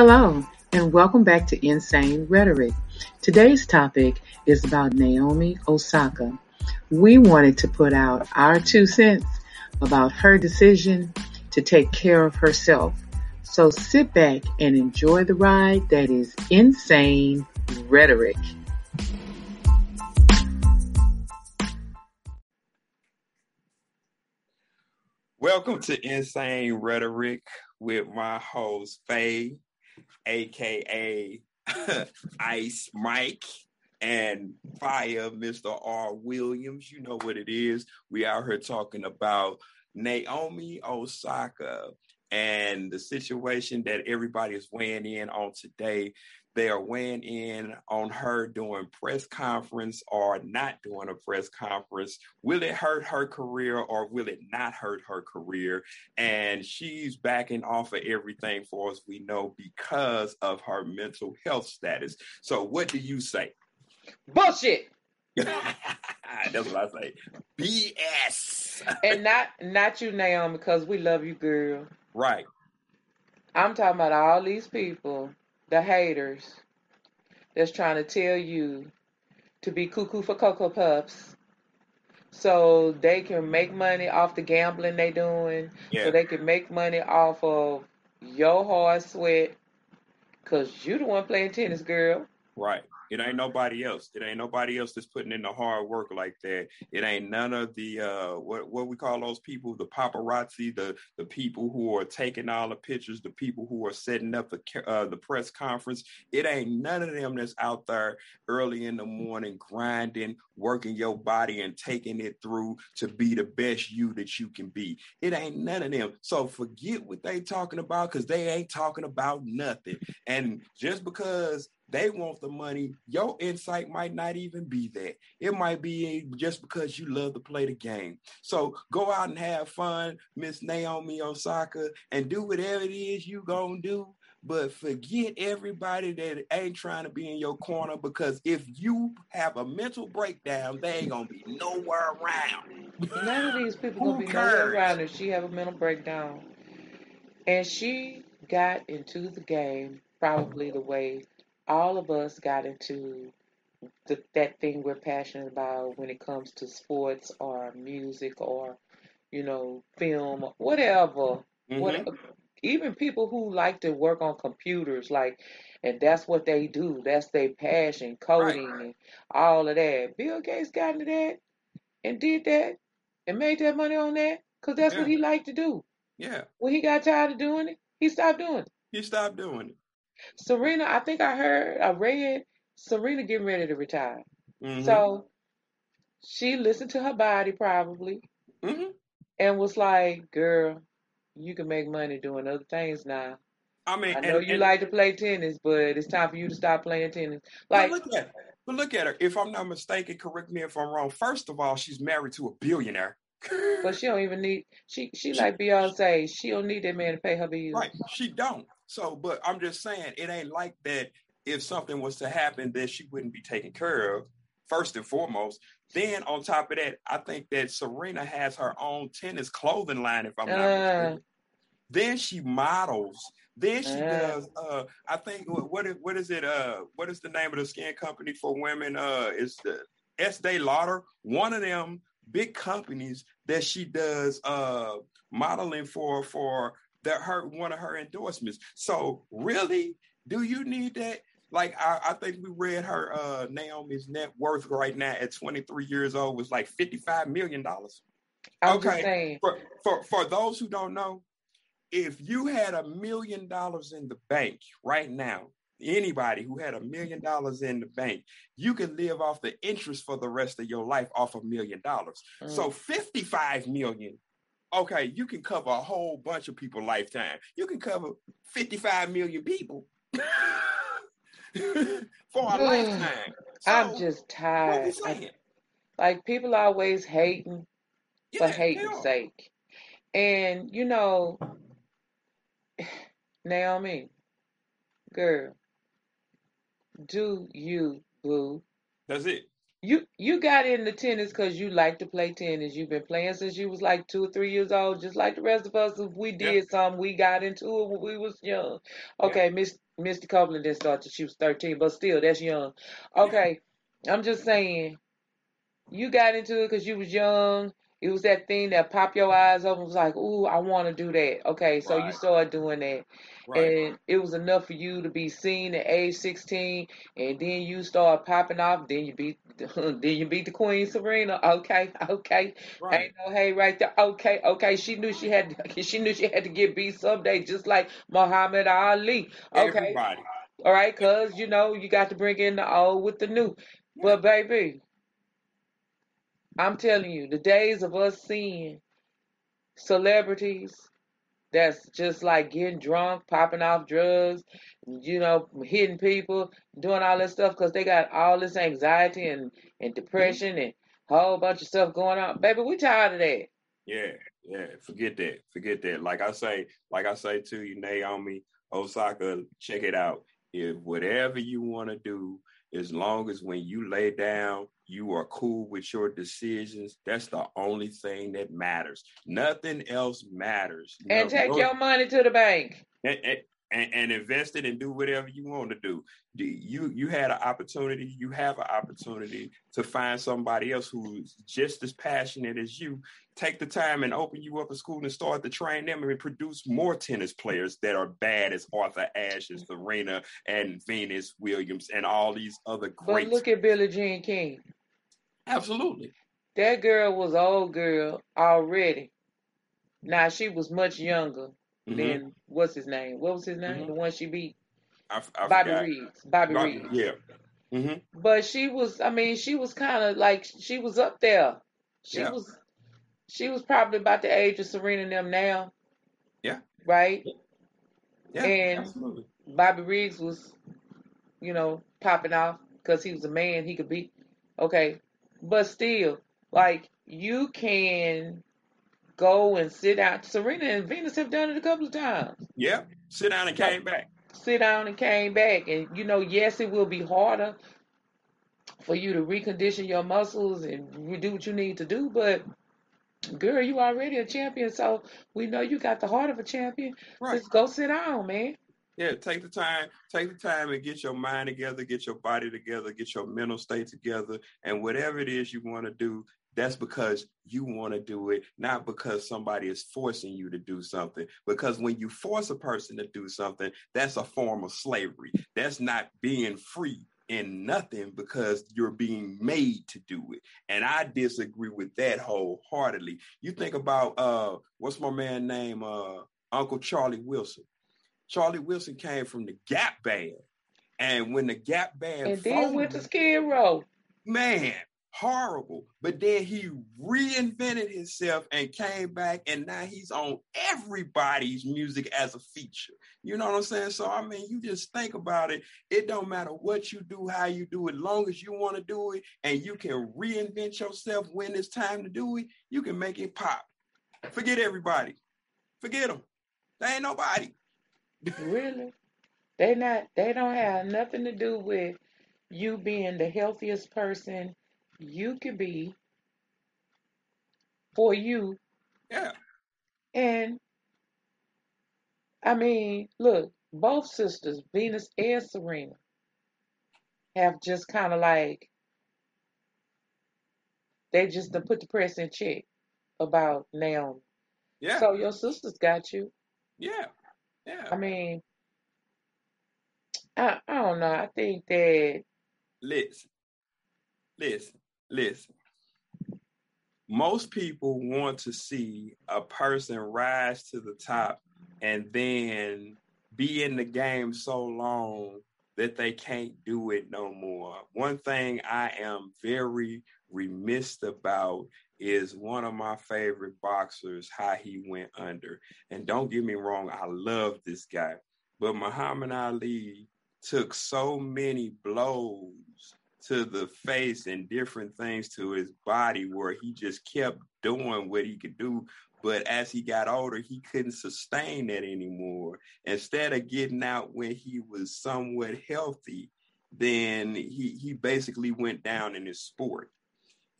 Hello, and welcome back to Insane Rhetoric. Today's topic is about Naomi Osaka. We wanted to put out our two cents about her decision to take care of herself. So sit back and enjoy the ride that is Insane Rhetoric. Welcome to Insane Rhetoric with my host, Faye, aka Ice Mike, and Fire, Mr. R. Williams. You know what it is. We out here talking about Naomi Osaka and the situation that everybody is weighing in on today. They are weighing in on her doing press conference or not doing a press conference. Will it hurt her career or will it not hurt her career? And she's backing off of everything for us, we know, because of her mental health status. So, what do you say? Bullshit. That's what I say. BS. and not not you, Naomi, because we love you, girl. Right. I'm talking about all these people, the haters, that's trying to tell you to be cuckoo for cocoa puffs, so they can make money off the gambling they doing, Yeah. so they can make money off of your hard sweat, cause you the one playing tennis, girl. Right. It ain't nobody else. It ain't nobody else that's putting in the hard work like that. It ain't none of the uh what what we call those people, the paparazzi, the the people who are taking all the pictures, the people who are setting up the uh, the press conference. It ain't none of them that's out there early in the morning grinding, working your body and taking it through to be the best you that you can be. It ain't none of them. So forget what they talking about because they ain't talking about nothing. And just because they want the money, your insight might not even be that. It might be just because you love to play the game. So go out and have fun, Miss Naomi Osaka, and do whatever it is you gonna do. But forget everybody that ain't trying to be in your corner because if you have a mental breakdown, they ain't gonna be nowhere around. None of these people gonna be nowhere around if she have a mental breakdown. And she got into the game probably the way all of us got into the, that thing we're passionate about when it comes to sports or music or you know film whatever Mhm. what even people who like to work on computers like and that's what they do. That's their passion coding and all of that. Bill gates got into that and did that and made that money on that because that's what he liked to do. Yeah, when he got tired of doing it he stopped doing it. He stopped doing it. Serena i think i heard i read serena getting ready to retire Mhm. so she listened to her body probably Mhm. and was like girl you can make money doing other things now I mean, I know and- you and- like to play tennis, but it's time for you to stop playing tennis. But Like, look at but look at her. If I'm not mistaken, correct me if I'm wrong. First of all, she's married to a billionaire. but she don't even need. She she like Beyonce. She don't need that man to pay her bills. right, she don't. So, but I'm just saying, it ain't like that. If something was to happen, that she wouldn't be taken care of. First and foremost. Then on top of that, I think that Serena has her own tennis clothing line. If I'm not Uh. mistaken. Then she models. Then she Uh. does. Uh, I think what what is, what is it? Uh, what is the name of the skin company for women? Uh, it's the Estee Lauder. One of them big companies that she does uh modeling for for that her one of her endorsements. So really, do you need that? Like I, I think we read her uh Naomi's net worth right now at 23 years old was like 55 million dollars okay. for for for those who don't know, if you had a million dollars in the bank right now, anybody who had a million dollars in the bank, you can live off the interest for the rest of your life off a million dollars. Mm. So 55 million. Okay, you can cover a whole bunch of people lifetime. You can cover 55 million people for a mm. lifetime. I'm So, just what tired. I- like people always hating for Yeah, they hating's sake, and you know, Naomi, girl, do you boo? That's it. You you got into tennis because you like to play tennis. You've been playing since you was like two or three years old, just like the rest of us. If we did Yeah. something, we got into it when we was young. Okay, Miss Mr. Copeland didn't start till she was thirteen, but still, that's young. Okay, I'm just saying, you got into it because you was young. It was that thing that popped your eyes open. Was like, ooh, I want to do that. Okay, so you Right. started doing that Right. and it was enough for you to be seen at age 16 and then you start popping off then you beat then you beat the queen serena okay okay Right. ain't no hey right there okay okay she knew she had to, she knew she had to get beat someday just like muhammad ali okay Everybody. all right cuz you know you got to bring in the old with the new but baby i'm telling you the days of us seeing celebrities that's just like getting drunk, popping off drugs, you know, hitting people, doing all this stuff because they got all this anxiety and, and mm-hmm. depression and a whole bunch of stuff going on. Baby, we tired of that. Yeah, yeah. Forget that. Forget that. Like I say, like I say to you, Naomi Osaka, check it out. If whatever you want to do, as long as when you lay down, you are cool with your decisions, that's the only thing that matters. Nothing else matters. And No- take no- your money to the bank. and, and, and, invest it and do whatever you want to do. You you had an opportunity. You have an opportunity to find somebody else who's just as passionate as you. Take the time and open you up a school and start to train them and produce more tennis players that are bad as Arthur Ashe, as Serena and Venus Williams and all these other But look at Billie Jean King. Absolutely. That girl was old girl already. Now she was much younger Mhm. than what's his name? What was his name? Mhm. The one she beat? I, I Bobby forgot. Reeves. Bobby Bobby- Reeves. Yeah. hmm But she was, I mean, she was kind of like she was up there. She Yeah. was, she was probably about the age of Serena and them now. Yeah. Right. Yeah. And- absolutely. Bobby Riggs was, you know, popping off because he was a man. He could beat. Okay, but still, like you can go and sit down. Serena and Venus have done it a couple of times. Yeah. Sit down and came back. sit down and came back. And you know, yes, it will be harder for you to recondition your muscles and do what you need to do, but girl, you already a champion, so we know you got the heart of a champion. Right. Just go sit down, man. Yeah, take the time, take the time and get your mind together, get your body together, get your mental state together, and whatever it is you want to do, that's because you want to do it, not because somebody is forcing you to do something. Because when you force a person to do something, that's a form of slavery. That's not being free in nothing because you're being made to do it. And I disagree with that wholeheartedly. You think about uh what's my man name? Uh Uncle Charlie Wilson. Charlie Wilson came from the Gap Band. And when the Gap Band And then went to folded, Skid Row. man, horrible. But then he reinvented himself and came back, and now he's on everybody's music as a feature. You know what I'm saying? So I mean, you just think about it. It don't matter what you do, how you do it, long as you want to do it, and you can reinvent yourself when it's time to do it. You can make it pop. Forget everybody. Forget them. They ain't nobody. Really? They not they don't have nothing to do with you being the healthiest person you could be for you Yeah. And I mean, look, both sisters, Venus and Serena, have just kind of like they just done put the press in check about Naomi. Yeah. So your sisters got you. yeah. Yeah. I mean, I I don't know. I think that listen, listen, listen. Most people want to see a person rise to the top and then be in the game so long that they can't do it no more. One thing I am very remiss about is one of my favorite boxers, how he went under. And don't get me wrong, I love this guy. But Muhammad Ali took so many blows to the face and different things to his body where he just kept doing what he could do. But as he got older, he couldn't sustain that anymore. Instead of getting out when he was somewhat healthy, then he he basically went down in his sport.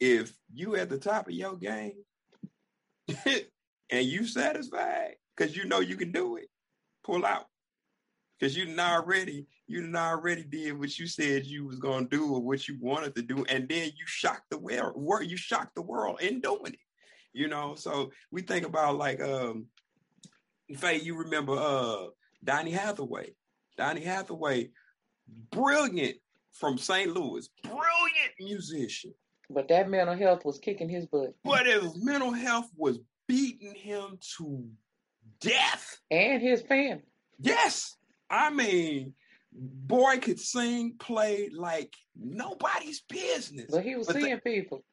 If you at the top of your game and you satisfied because you know you can do it, pull out. Because you already you already did what you said you was gonna do or what you wanted to do, and then you shocked the world. You shocked the world in doing it. You know, so we think about like um, fact, you remember uh Donny Hathaway. Donny Hathaway, brilliant from St. Louis, brilliant musician. But that mental health was kicking his butt. But his mental health was beating him to death. And his family. Yes. I mean, boy could sing, play like nobody's business. But he was but seeing the, people.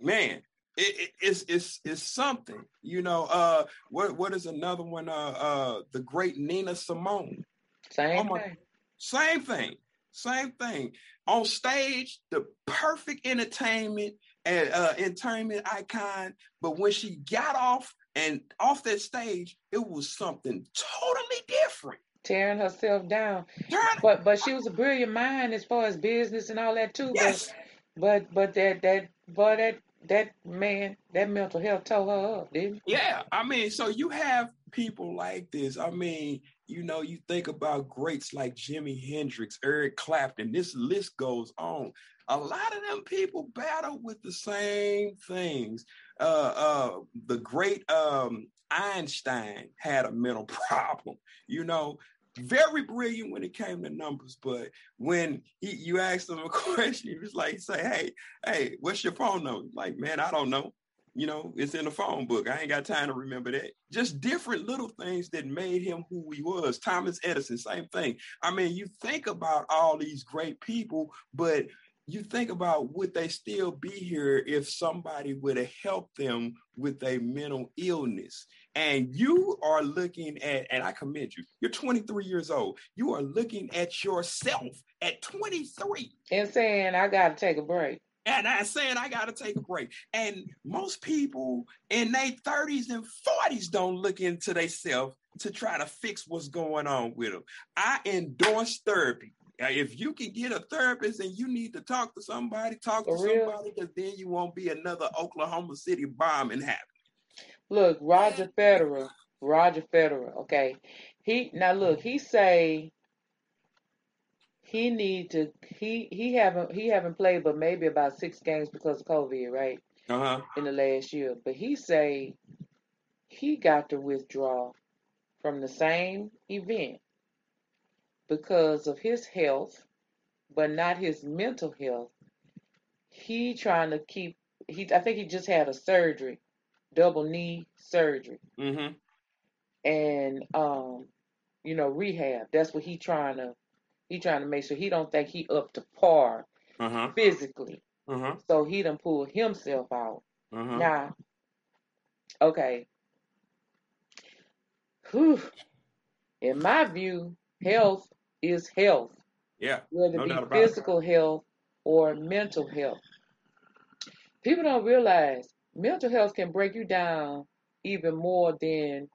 Man, it, it, it's it's it's something. You know, uh what what is another one? Uh uh the great Nina Simone. Same oh my, thing. Same thing. Same thing. On stage, the perfect entertainment and uh, entertainment icon. But when she got off and off that stage, it was something totally different. Tearing herself down. but but she was a brilliant mind as far as business and all that too. Yes. But but but that that but that that man, that mental health tore her up, didn't Yeah, I mean, so you have people like this. I mean, you know, you think about greats like Jimi Hendrix, Eric Clapton, this list goes on. A lot of them people battle with the same things. Uh, uh, the great um, Einstein had a mental problem. You know, very brilliant when it came to numbers, but when he, you asked him a question, he was like, "Say, hey, hey, what's your phone number?" Like, man, I don't know. You know, it's in the phone book. I ain't got time to remember that. Just different little things that made him who he was. Thomas Edison, same thing. I mean, you think about all these great people, but you think about would they still be here if somebody would have helped them with a mental illness and you are looking at and i commend you you're 23 years old you are looking at yourself at 23 and saying i gotta take a break and I'm saying I gotta take a break. And most people in their 30s and 40s don't look into themselves to try to fix what's going on with them. I endorse therapy. If you can get a therapist and you need to talk to somebody, talk For to real? somebody because then you won't be another Oklahoma City bombing happening. Look, Roger Federer, Roger Federer. Okay, he now look. He say he need to. He he haven't he haven't played but maybe about six games because of COVID, right? Uh huh. In the last year, but he say he got to withdraw from the same event because of his health, but not his mental health. He trying to keep. He I think he just had a surgery, double knee surgery, mm-hmm. and um, you know rehab. That's what he trying to. He trying to make sure he don't think he up to par uh-huh. physically. Uh-huh. So he done pull himself out. Uh-huh. Now, okay. Whew. In my view, health is health. Yeah. Whether no it be physical it. health or mental health. People don't realize mental health can break you down even more than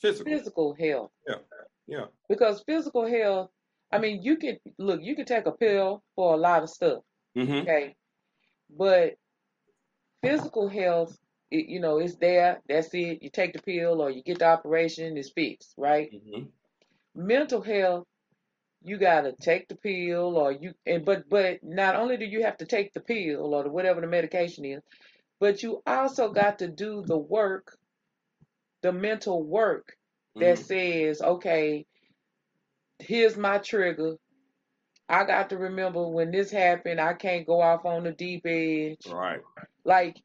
physical, physical health. Yeah. Yeah. Because physical health, I mean, you can look, you can take a pill for a lot of stuff. Mm-hmm. Okay. But physical health, it, you know, it's there. That's it. You take the pill or you get the operation, it's fixed, right? Mm-hmm. Mental health, you gotta take the pill or you and but but not only do you have to take the pill or the, whatever the medication is, but you also got to do the work, the mental work that mm-hmm. says, okay, here's my trigger. I got to remember when this happened, I can't go off on the deep edge. Right. Like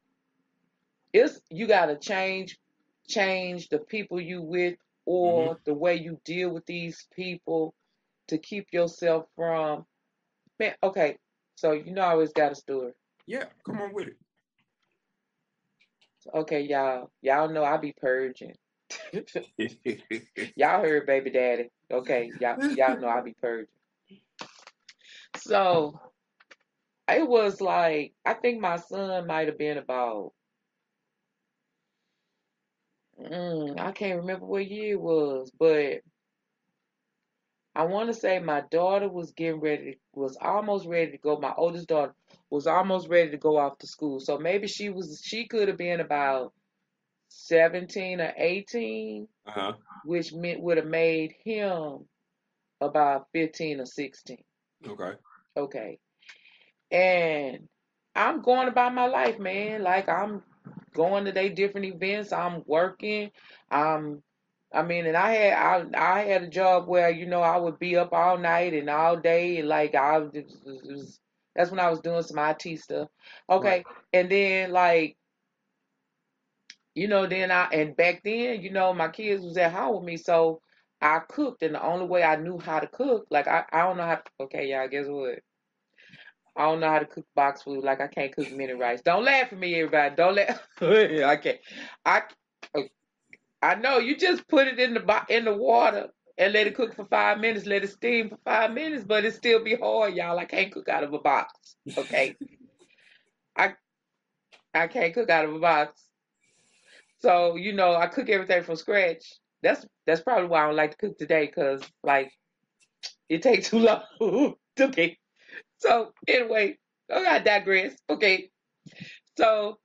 it's you gotta change change the people you with or mm-hmm. the way you deal with these people to keep yourself from man okay so you know I always got a story yeah come on with it okay y'all y'all know I be purging y'all heard baby daddy okay y'all y'all know I be purging so it was like I think my son might have been about mm, I can't remember what year it was but I want to say my daughter was getting ready, was almost ready to go. My oldest daughter was almost ready to go off to school. So maybe she was, she could have been about 17 or 18, Uh-huh. which meant would have made him about 15 or 16. Okay. Okay. And I'm going about my life, man. Like I'm going to they different events. I'm working. I'm I mean, and I had I I had a job where you know I would be up all night and all day, and like I was, was that's when I was doing some IT stuff. Okay, Right. and then like you know, then I and back then, you know, my kids was at home with me, so I cooked, and the only way I knew how to cook, like I I don't know how. To, Okay, y'all, guess what? I don't know how to cook box food. Like I can't cook mini rice. Don't laugh at me, everybody. Don't laugh. I can't. I oh, I know you just put it in the in the water and let it cook for five minutes. Let it steam for five minutes, but it still be hard, y'all. I can't cook out of a box. Okay, I I can't cook out of a box. So you know I cook everything from scratch. That's that's probably why I don't like to cook today, cause like it takes too long. to okay. So anyway, okay, I digress. Okay. So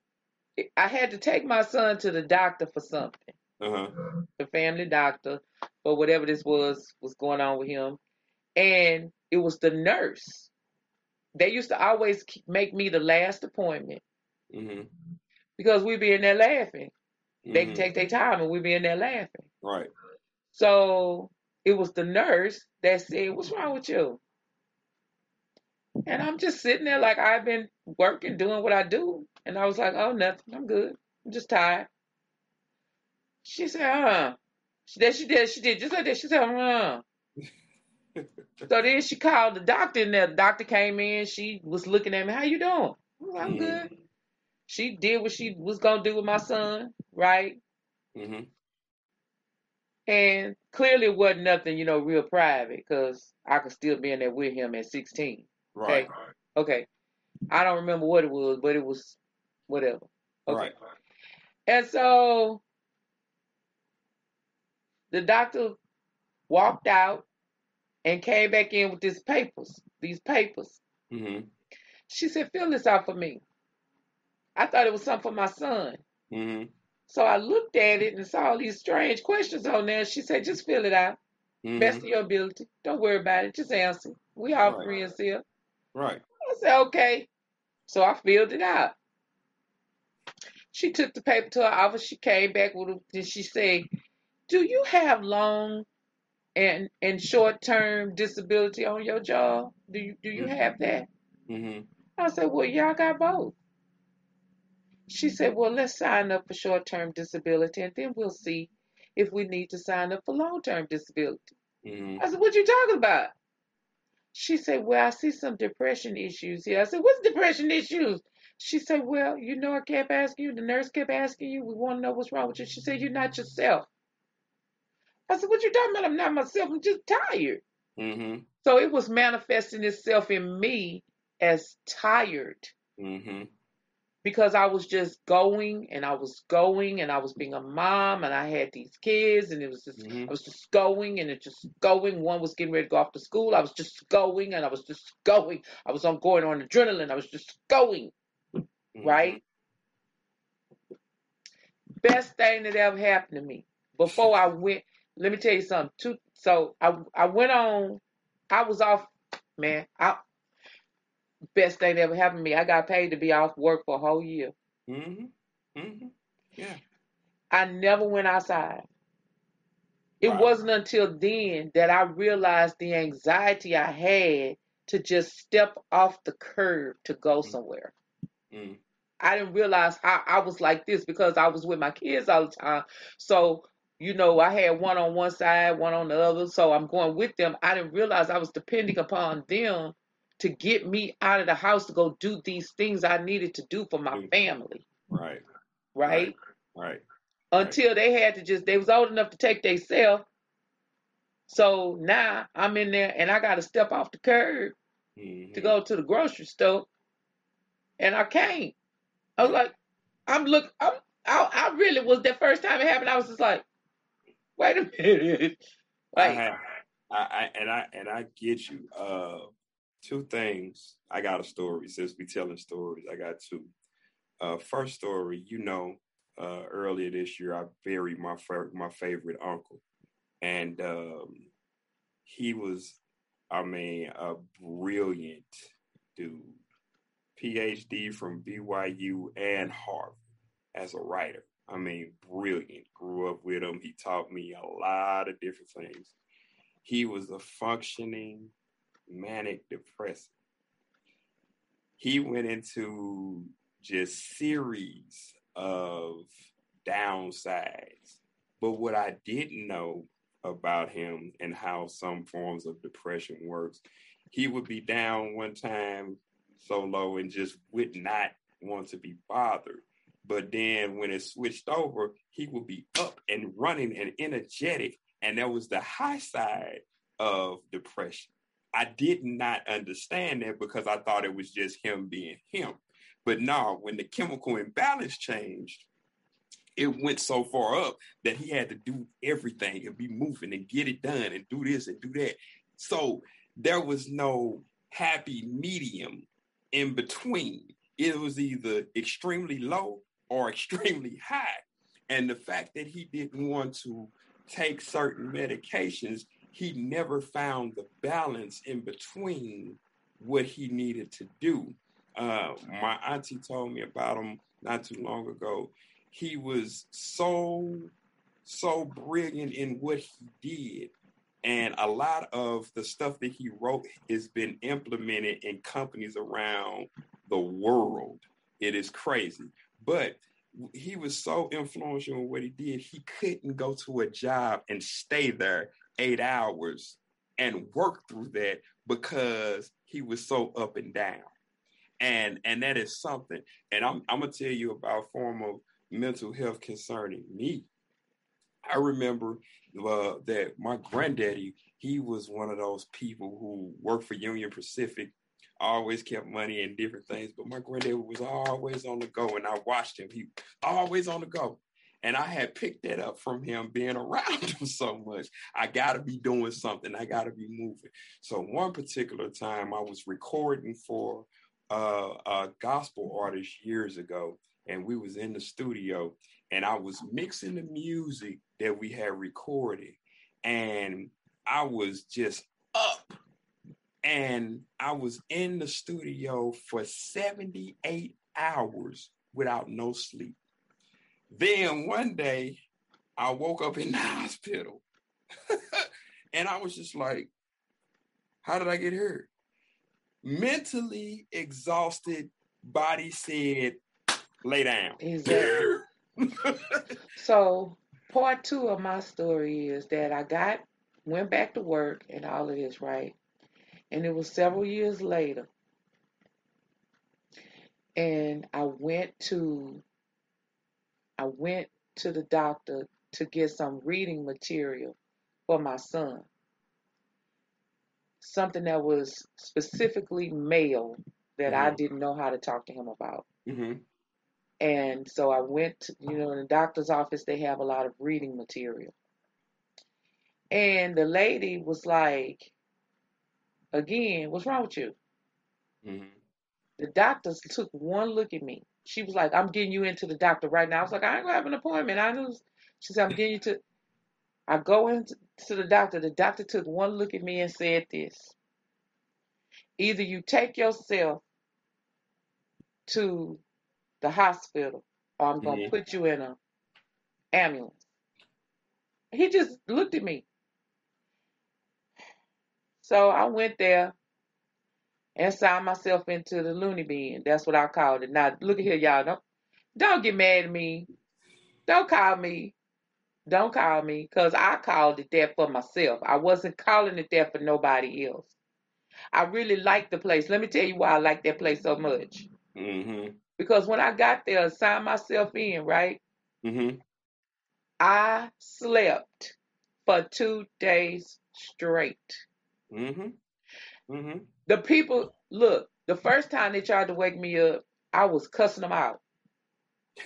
I had to take my son to the doctor for something, Uh-huh. the family doctor, or whatever this was was going on with him, and it was the nurse. They used to always make me the last appointment Mm-hmm. because we'd be in there laughing. They can Mm-hmm. take their time and we'd be in there laughing. Right. So it was the nurse that said, "What's wrong with you?" And I'm just sitting there like I've been working, doing what I do, and I was like, "Oh, nothing. I'm good. I'm just tired." She said, "Huh?" She did. She did. She did just like that. She said, "Huh." So then she called the doctor, and the doctor came in. She was looking at me. How you doing? I was like, I'm Mhm. good. She did what she was gonna do with my son, right? Mm-hmm. And clearly it wasn't nothing, you know, real private, because I could still be in there with him at 16. Right. Okay. I don't remember what it was, but it was whatever. Okay. Right. And so the doctor walked out and came back in with these papers, these papers. Mm-hmm. She said, fill this out for me. I thought it was something for my son. Mm-hmm. So I looked at it and saw all these strange questions on there. She said, just fill it out. Best of Mm-hmm. your ability. Don't worry about it. Just answer. We all Right. friends here. Right. I said, okay. So I filled it out. She took the paper to her office. She came back with it. And she said, do you have long and and short term disability on your job? Do you do you have that? Mm-hmm. I said, well, y'all got both. She said, well, let's sign up for short term disability and then we'll see if we need to sign up for long term disability. Mm-hmm. I said, what are you talking about? She said, well, I see some depression issues here. I said, what's depression issues? She said, well, you know, I kept asking you, the nurse kept asking you, we want to know what's wrong with you. She said, you're not yourself. I said, what you talking about? I'm not myself. I'm just tired. Mm-hmm. So it was manifesting itself in me as tired Mm-hmm. Because I was just going and I was going and I was being a mom and I had these kids and it was just Mhm. I was just going and it just going. One was getting ready to go off to school. I was just going and I was just going. I was on going on adrenaline. I was just going, Mm-hmm. right? Best thing that ever happened to me. Before I went, let me tell you something. Two, so I I went on. I was off, man. I best thing that ever happened to me. I got paid to be off work for a whole year. Mm-hmm. Mm-hmm. Yeah. I never went outside. It Wow. wasn't until then that I realized the anxiety I had to just step off the curb to go somewhere. Mm. I didn't realize how I was like this because I was with my kids all the time. So, you know, I had one on one side, one on the other. So I'm going with them. I didn't realize I was depending upon them to get me out of the house to go do these things I needed to do for my Mm. family, Right. right? Right. until they had to just they was old enough to take themselves. So now I'm in there and I got to step off the curb Mm-hmm. to go to the grocery store, and I can't. I was like, I'm look, I'm, I, I really was the first time it happened. I was just like, wait a minute, I have I, I and I and I get you. Uh, two things. I got a story. Since we telling stories, I got two. Uh, first story, you know, uh, earlier this year, I buried my my favorite uncle, and um, he was, I mean, a brilliant dude, PhD from BYU and Harvard as a writer. I mean, brilliant. Grew up with him. He taught me a lot of different things. He was a functioning manic depressive. He went into just series of downsides. But what I didn't know about him and how some forms of depression works, he would be down one time so low and just would not want to be bothered. But then when it switched over, he would be up and running and energetic. And that was the high side of depression. I did not understand that because I thought it was just him being him. But now, when the chemical imbalance changed, it went so far up that he had to do everything and be moving and get it done and do this and do that. So there was no happy medium in between. It was either extremely low or extremely high. And the fact that he didn't want to take certain medications, he never found the balance in between what he needed to do. Uh, my auntie told me about him not too long ago. He was so, so brilliant in what he did. And a lot of the stuff that he wrote has been implemented in companies around the world. It is crazy. But he was so influential in what he did, he couldn't go to a job and stay there eight hours and work through that because he was so up and down. And and that is something. And I'm I'm gonna tell you about a form of mental health concerning me. I remember uh, that my granddaddy, he was one of those people who worked for Union Pacific always kept money and different things, but my granddaddy was always on the go, and I watched him. He always on the go. And I had picked that up from him being around him so much. I got to be doing something. I got to be moving. So one particular time, I was recording for uh, a gospel artist years ago, and we was in the studio, and I was mixing the music that we had recorded, and I was just up and I was in the studio for 78 hours without no sleep. Then one day I woke up in the hospital and I was just like, how did I get here? Mentally exhausted, body said, lay down. Exactly. so part two of my story is that I got went back to work and all of this, right? And it was several years later. And I went to I went to the doctor to get some reading material for my son. Something that was specifically male that mm-hmm. I didn't know how to talk to him about. Mm-hmm. And so I went, to, you know, in the doctor's office, they have a lot of reading material. And the lady was like, Again, what's wrong with you? Mm-hmm. The doctors took one look at me. She was like, I'm getting you into the doctor right now. I was like, I ain't gonna have an appointment. I knew. She said, I'm getting you to. I go into the doctor. The doctor took one look at me and said this. Either you take yourself to the hospital or I'm going to mm-hmm. put you in an ambulance. He just looked at me. So I went there and signed myself into the loony bin. That's what I called it. Now look at here, y'all. Don't don't get mad at me. Don't call me. Don't call me because I called it that for myself. I wasn't calling it that for nobody else. I really liked the place. Let me tell you why I like that place so much. Mm-hmm. Because when I got there, and signed myself in, right? Mm-hmm. I slept for two days straight. Mm-hmm. Mm-hmm. The people, look, the first time they tried to wake me up, I was cussing them out.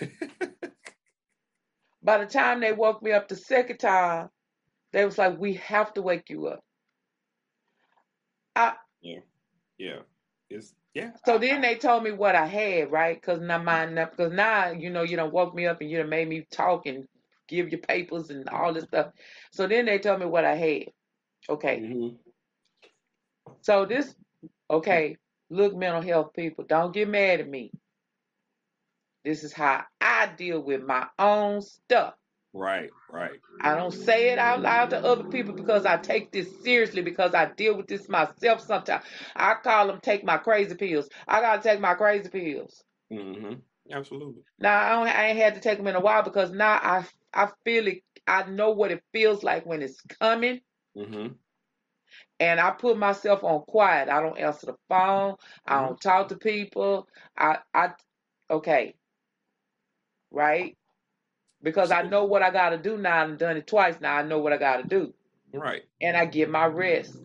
By the time they woke me up the second time, they was like, "We have to wake you up." I, yeah, yeah. It's yeah. So then they told me what I had, right? Because now mine, because now you know you don't woke me up and you done made me talk and give your papers and all this stuff. So then they told me what I had. Okay. Mhm. So this, okay, look, mental health people, don't get mad at me. This is how I deal with my own stuff. Right, right. I don't say it out loud to other people because I take this seriously because I deal with this myself sometimes. I call them take my crazy pills. I gotta take my crazy pills. Mm-hmm. Absolutely. Now I don't I ain't had to take them in a while because now I I feel it. I know what it feels like when it's coming, hmm and I put myself on quiet. I don't answer the phone. I mm-hmm. don't talk to people. I I okay, right? Because I know what I gotta do now. I've done it twice now. I know what I gotta do, Right, and I get my rest.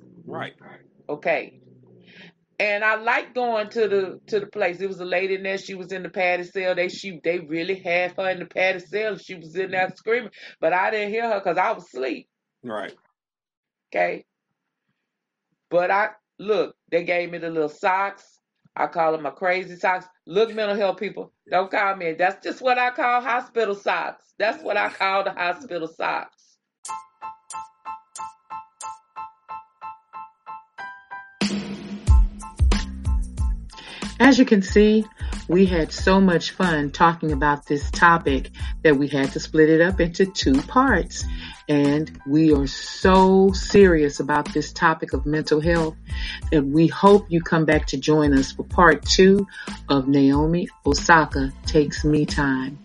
right. Okay. And I like going to the to the place. It was a lady in there. She was in the patty cell. They she they really had her in the patty cell. She was in there screaming, but I didn't hear her because I was asleep. Right. Okay. But I look. They gave me the little socks. I call them my crazy socks. Look, mental health people, don't call me. That's just what I call hospital socks. That's what I call the hospital socks. As you can see, we had so much fun talking about this topic that we had to split it up into two parts. And we are so serious about this topic of mental health that we hope you come back to join us for part two of Naomi Osaka Takes Me Time.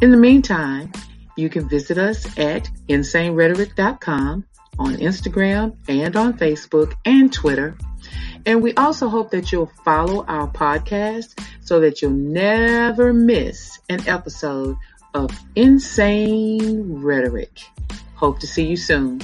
In the meantime, you can visit us at insanerhetoric.com on Instagram and on Facebook and Twitter. And we also hope that you'll follow our podcast so that you'll never miss an episode of Insane Rhetoric. Hope to see you soon.